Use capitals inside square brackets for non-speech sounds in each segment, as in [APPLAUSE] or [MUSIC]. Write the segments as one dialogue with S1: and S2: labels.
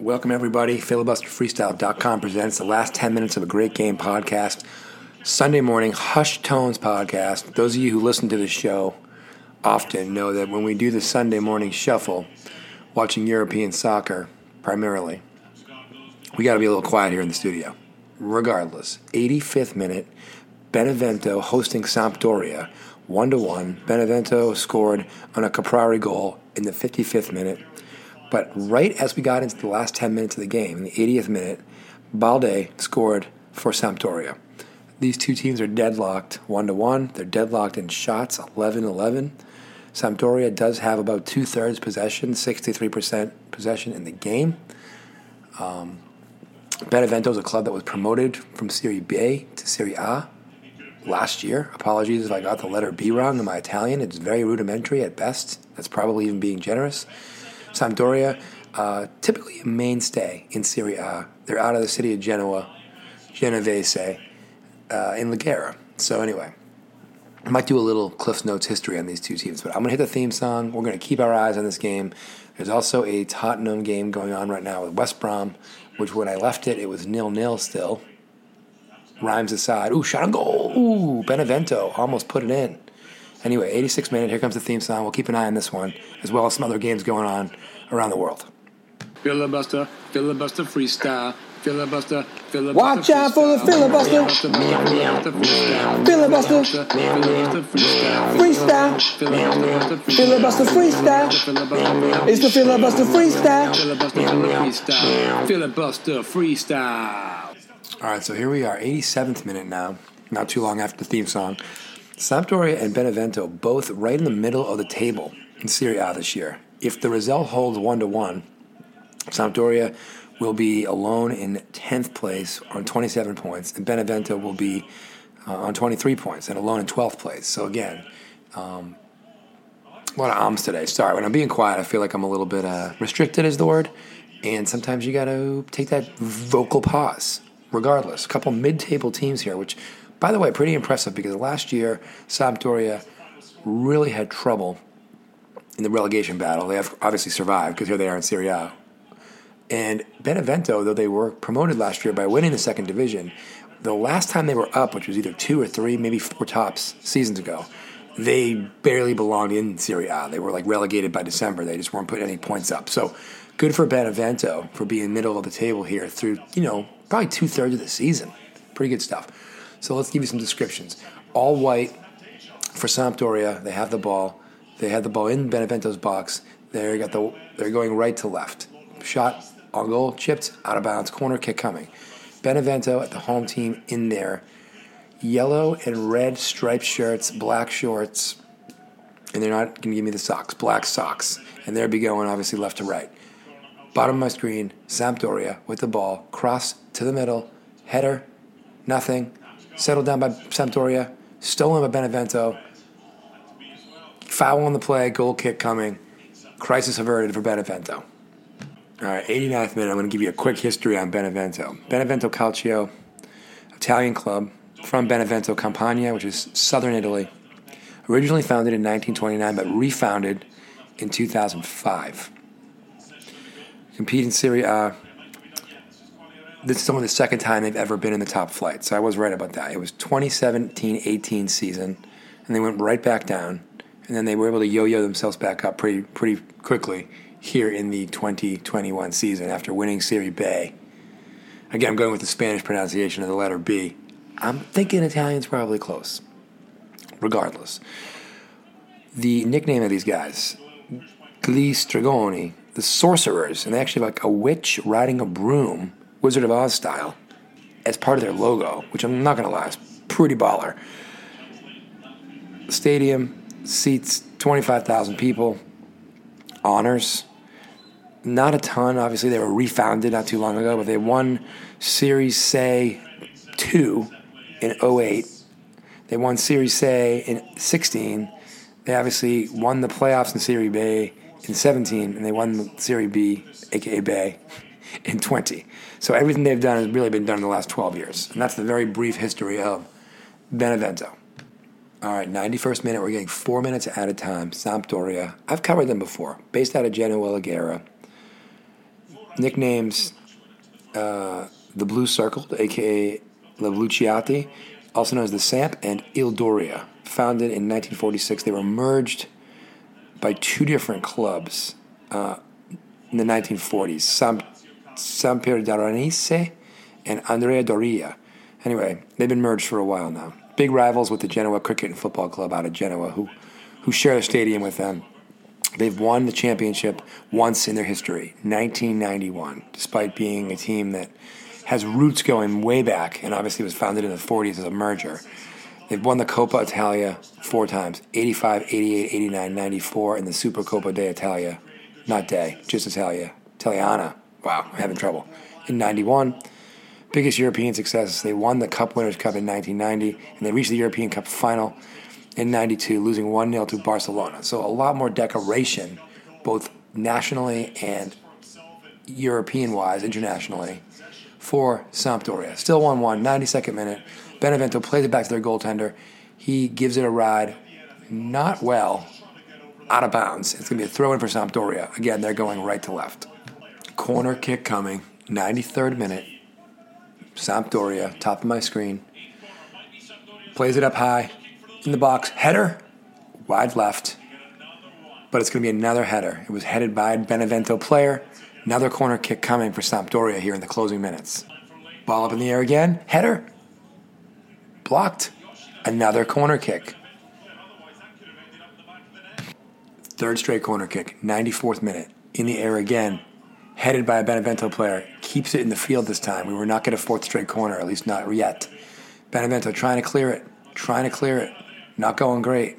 S1: Welcome, everybody. FilibusterFreestyle.com presents the last 10 minutes of a great game podcast. Sunday morning, Hush Tones podcast. Those of you who listen to the show often know that when we do the Sunday morning shuffle, watching European soccer primarily, we got to be a little quiet here in the studio. Regardless, 85th minute, Benevento hosting Sampdoria, 1 to 1. Benevento scored on a Caprari goal in the 55th minute. But right as we got into the last 10 minutes of the game, in the 80th minute, Balde scored for Sampdoria. These two teams are deadlocked 1 to 1. They're deadlocked in shots 11 11. Sampdoria does have about two thirds possession, 63% possession in the game. Um, Benevento is a club that was promoted from Serie B to Serie A last year. Apologies if I got the letter B wrong in my Italian. It's very rudimentary at best. That's probably even being generous. Sampdoria, uh, typically a mainstay in Serie A. They're out of the city of Genoa, Genovese, uh, in Ligera. So anyway, I might do a little Cliff Notes history on these two teams, but I'm going to hit the theme song. We're going to keep our eyes on this game. There's also a Tottenham game going on right now with West Brom, which when I left it, it was nil-nil still. Rhymes aside. Ooh, shot on goal. Ooh, Benevento almost put it in. Anyway, 86 minute. Here comes the theme song. We'll keep an eye on this one, as well as some other games going on around the world.
S2: Filibuster, filibuster freestyle. Filibuster, filibuster.
S3: Watch out for the filibuster. Filibuster. Freestyle. Filibuster freestyle. It's the filibuster freestyle.
S2: Filibuster freestyle.
S1: All right, so here we are, 87th minute now, not too long after the theme song. Sampdoria and Benevento both right in the middle of the table in Serie A this year. If the result holds one to one, Sampdoria will be alone in 10th place on 27 points, and Benevento will be uh, on 23 points and alone in 12th place. So again, um, a lot of ums today. Sorry, when I'm being quiet, I feel like I'm a little bit uh, restricted, is the word. And sometimes you got to take that vocal pause. Regardless, a couple mid-table teams here, which, by the way, pretty impressive because last year Sampdoria really had trouble in the relegation battle. They have obviously survived because here they are in Serie A. And Benevento, though they were promoted last year by winning the second division, the last time they were up, which was either two or three, maybe four tops seasons ago, they barely belonged in Serie A. They were like relegated by December. They just weren't putting any points up. So good for Benevento for being middle of the table here through, you know, probably two thirds of the season. Pretty good stuff. So let's give you some descriptions. All white for Sampdoria. They have the ball. They have the ball in Benevento's box. They got the. They're going right to left. Shot on goal, chipped out of bounds, corner kick coming. Benevento at the home team in there. Yellow and red striped shirts, black shorts, and they're not going to give me the socks, black socks. And they'll be going obviously left to right. Bottom of my screen, Sampdoria with the ball, cross to the middle, header, nothing, settled down by Sampdoria, stolen by Benevento, foul on the play, goal kick coming, crisis averted for Benevento. All right, 89th minute, I'm going to give you a quick history on Benevento. Benevento Calcio, Italian club from Benevento Campania, which is southern Italy. Originally founded in 1929, but refounded in 2005 compete in Serie A. This is only the second time they've ever been in the top flight, so I was right about that. It was 2017-18 season, and they went right back down, and then they were able to yo-yo themselves back up pretty pretty quickly here in the 2021 season after winning Serie B. Again, I'm going with the Spanish pronunciation of the letter B. I'm thinking Italian's probably close. Regardless, the nickname of these guys, Gli Stregoni, the sorcerers, and they actually like a witch riding a broom, Wizard of Oz style, as part of their logo, which I'm not gonna lie, is pretty baller. Stadium seats 25,000 people. Honors, not a ton. Obviously, they were refounded not too long ago, but they won Series C 2 in 08. They won Series C in 16. They obviously won the playoffs in Serie B in 17, and they won Serie B, aka Bay, in 20. So everything they've done has really been done in the last 12 years. And that's the very brief history of Benevento. All right, 91st minute, we're getting four minutes at a time. Sampdoria. I've covered them before. Based out of Genoa Ligera. nicknames uh, the Blue Circle, aka La Luciati, also known as the Samp and Il Doria. Founded in 1946, they were merged by two different clubs uh, in the 1940s Sam, Sampierdaranese and Andrea Doria. Anyway, they've been merged for a while now. Big rivals with the Genoa Cricket and Football Club out of Genoa, who, who share a stadium with them. They've won the championship once in their history, 1991, despite being a team that has roots going way back and obviously was founded in the 40s as a merger. They've won the Coppa Italia four times 85, 88, 89, 94, and the Super Coppa d'Italia. Not day, just Italia. Italiana. Wow, I'm having trouble. In 91, biggest European success. They won the Cup Winners' Cup in 1990, and they reached the European Cup final in 92, losing 1 0 to Barcelona. So a lot more decoration, both nationally and European wise, internationally, for Sampdoria. Still 1 1, 92nd minute. Benevento plays it back to their goaltender. He gives it a ride, not well, out of bounds. It's going to be a throw in for Sampdoria. Again, they're going right to left. Corner kick coming, 93rd minute. Sampdoria, top of my screen. Plays it up high in the box. Header, wide left. But it's going to be another header. It was headed by a Benevento player. Another corner kick coming for Sampdoria here in the closing minutes. Ball up in the air again. Header. Blocked. Another corner kick. Third straight corner kick. 94th minute. In the air again. Headed by a Benevento player. Keeps it in the field this time. We were not getting a fourth straight corner, at least not yet. Benevento trying to clear it. Trying to clear it. Not going great.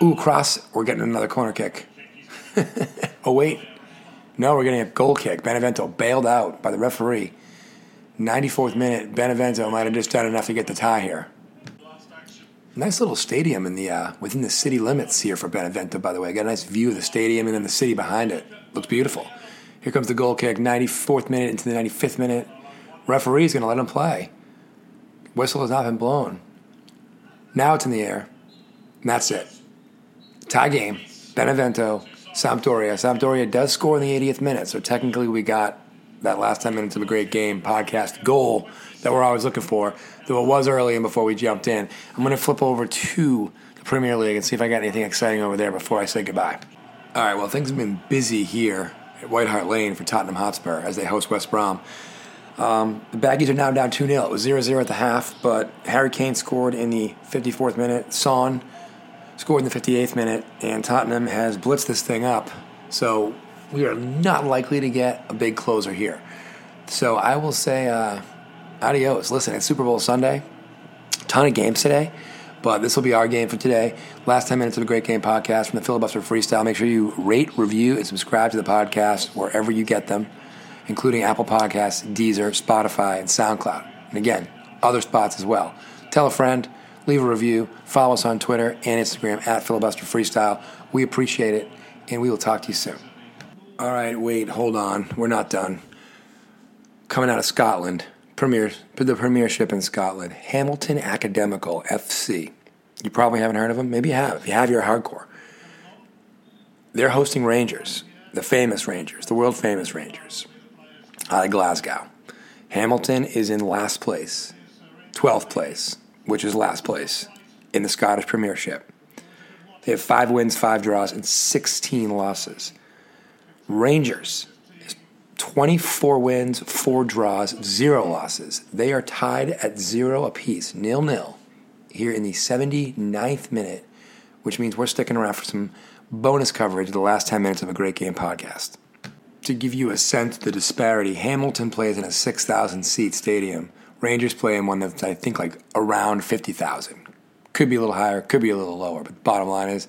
S1: Ooh, cross. We're getting another corner kick. [LAUGHS] oh, wait. No, we're getting a goal kick. Benevento bailed out by the referee. 94th minute, Benevento might have just done enough to get the tie here. Nice little stadium in the uh, within the city limits here for Benevento, by the way. Got a nice view of the stadium and then the city behind it. Looks beautiful. Here comes the goal kick, 94th minute into the 95th minute. Referee's going to let him play. Whistle has not been blown. Now it's in the air. And that's it. Tie game. Benevento, Sampdoria. Sampdoria does score in the 80th minute, so technically we got that last 10 minutes of a great game podcast goal that we're always looking for, though it was early and before we jumped in. I'm going to flip over to the Premier League and see if I got anything exciting over there before I say goodbye. All right, well, things have been busy here White Hart Lane for Tottenham Hotspur as they host West Brom. Um, the Baggies are now down 2 0. It was 0 0 at the half, but Harry Kane scored in the 54th minute. Son scored in the 58th minute, and Tottenham has blitzed this thing up. So we are not likely to get a big closer here. So I will say uh, adios. Listen, it's Super Bowl Sunday. Ton of games today, but this will be our game for today. Last 10 minutes of a great game podcast from the Filibuster Freestyle. Make sure you rate, review, and subscribe to the podcast wherever you get them, including Apple Podcasts, Deezer, Spotify, and SoundCloud. And again, other spots as well. Tell a friend, leave a review, follow us on Twitter and Instagram at Filibuster Freestyle. We appreciate it, and we will talk to you soon. All right, wait, hold on. We're not done. Coming out of Scotland, premier, the premiership in Scotland, Hamilton Academical FC. You probably haven't heard of them. Maybe you have. If you have, you're hardcore. They're hosting Rangers, the famous Rangers, the world famous Rangers, out of Glasgow. Hamilton is in last place, 12th place, which is last place in the Scottish Premiership. They have five wins, five draws, and 16 losses. Rangers, 24 wins, four draws, zero losses. They are tied at zero apiece, nil nil, here in the 79th minute, which means we're sticking around for some bonus coverage of the last 10 minutes of a great game podcast. To give you a sense of the disparity, Hamilton plays in a 6,000 seat stadium. Rangers play in one that's, I think, like around 50,000. Could be a little higher, could be a little lower, but bottom line is,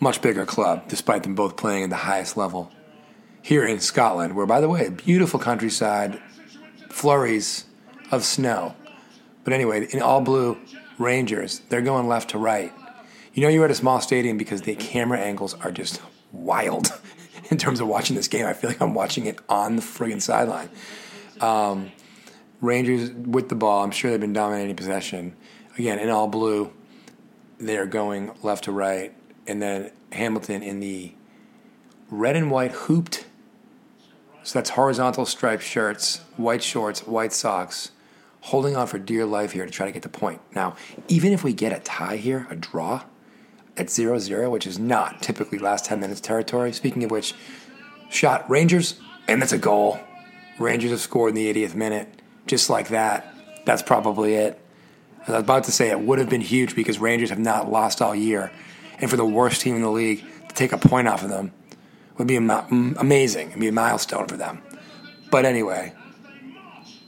S1: much bigger club, despite them both playing at the highest level here in Scotland, where, by the way, beautiful countryside, flurries of snow. But anyway, in all blue Rangers, they're going left to right. You know, you're at a small stadium because the camera angles are just wild [LAUGHS] in terms of watching this game. I feel like I'm watching it on the friggin' sideline. Um, Rangers with the ball, I'm sure they've been dominating possession. Again, in all blue, they're going left to right. And then Hamilton in the red and white hooped So that's horizontal striped shirts, white shorts, white socks, holding on for dear life here to try to get the point. Now, even if we get a tie here, a draw at 0 0, which is not typically last 10 minutes territory, speaking of which, shot Rangers, and that's a goal. Rangers have scored in the 80th minute, just like that. That's probably it. As I was about to say it would have been huge because Rangers have not lost all year. And for the worst team in the league to take a point off of them would be am- amazing. It'd be a milestone for them. But anyway,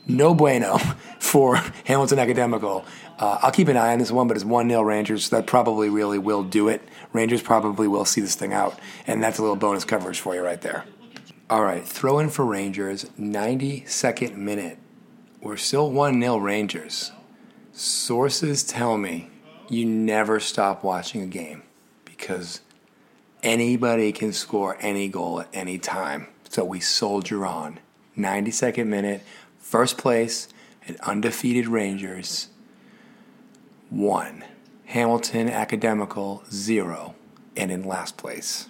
S1: no bueno [LAUGHS] for [LAUGHS] Hamilton Academical. Uh, I'll keep an eye on this one, but it's 1 0 Rangers. So that probably really will do it. Rangers probably will see this thing out. And that's a little bonus coverage for you right there. All right, throw in for Rangers, 92nd minute. We're still 1 0 Rangers. Sources tell me you never stop watching a game because anybody can score any goal at any time. So we soldier on. 92nd minute, first place, and undefeated Rangers, one. Hamilton Academical, zero, and in last place.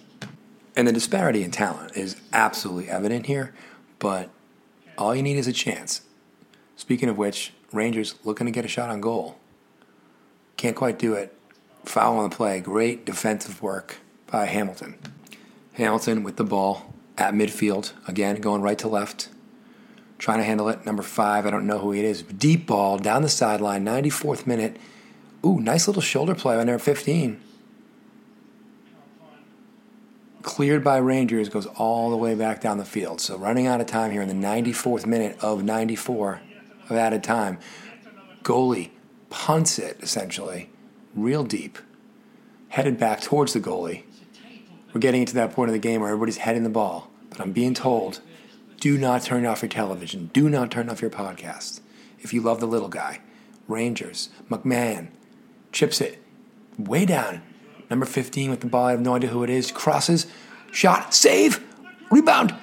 S1: And the disparity in talent is absolutely evident here, but all you need is a chance. Speaking of which, Rangers looking to get a shot on goal. Can't quite do it. Foul on the play. Great defensive work by Hamilton. Hamilton with the ball at midfield. Again, going right to left. Trying to handle it. Number five, I don't know who it is. Deep ball down the sideline, 94th minute. Ooh, nice little shoulder play on number 15. Cleared by Rangers, goes all the way back down the field. So running out of time here in the 94th minute of 94 of added time. Goalie punts it essentially, real deep, headed back towards the goalie. We're getting into that point of the game where everybody's heading the ball, but I'm being told do not turn off your television, do not turn off your podcast. If you love the little guy, Rangers, McMahon, chips it way down. Number 15 with the ball, I have no idea who it is, crosses, shot, save, rebound.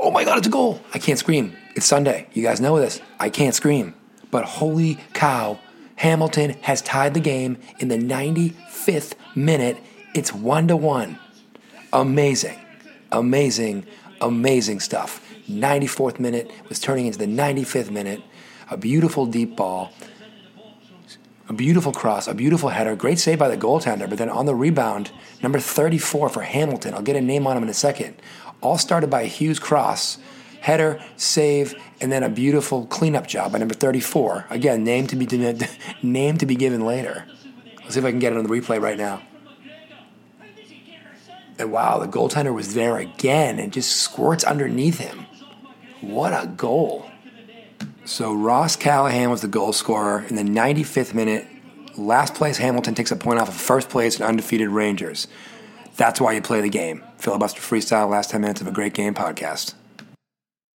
S1: Oh my God, it's a goal. I can't scream. It's Sunday. You guys know this. I can't scream. But holy cow, Hamilton has tied the game in the 95th minute. It's one to one. Amazing, amazing, amazing stuff. 94th minute was turning into the 95th minute. A beautiful deep ball, a beautiful cross, a beautiful header. Great save by the goaltender, but then on the rebound, number 34 for Hamilton. I'll get a name on him in a second. All started by a Hughes cross header, save, and then a beautiful cleanup job by number 34. Again, name to be [LAUGHS] name to be given later. Let's see if I can get it on the replay right now. And wow, the goaltender was there again and just squirts underneath him. What a goal. So Ross Callachan was the goal scorer in the 95th minute. Last place Hamilton takes a point off of first place and undefeated Rangers. That's why you play the game. Filibuster Freestyle, last 10 minutes of a great game podcast.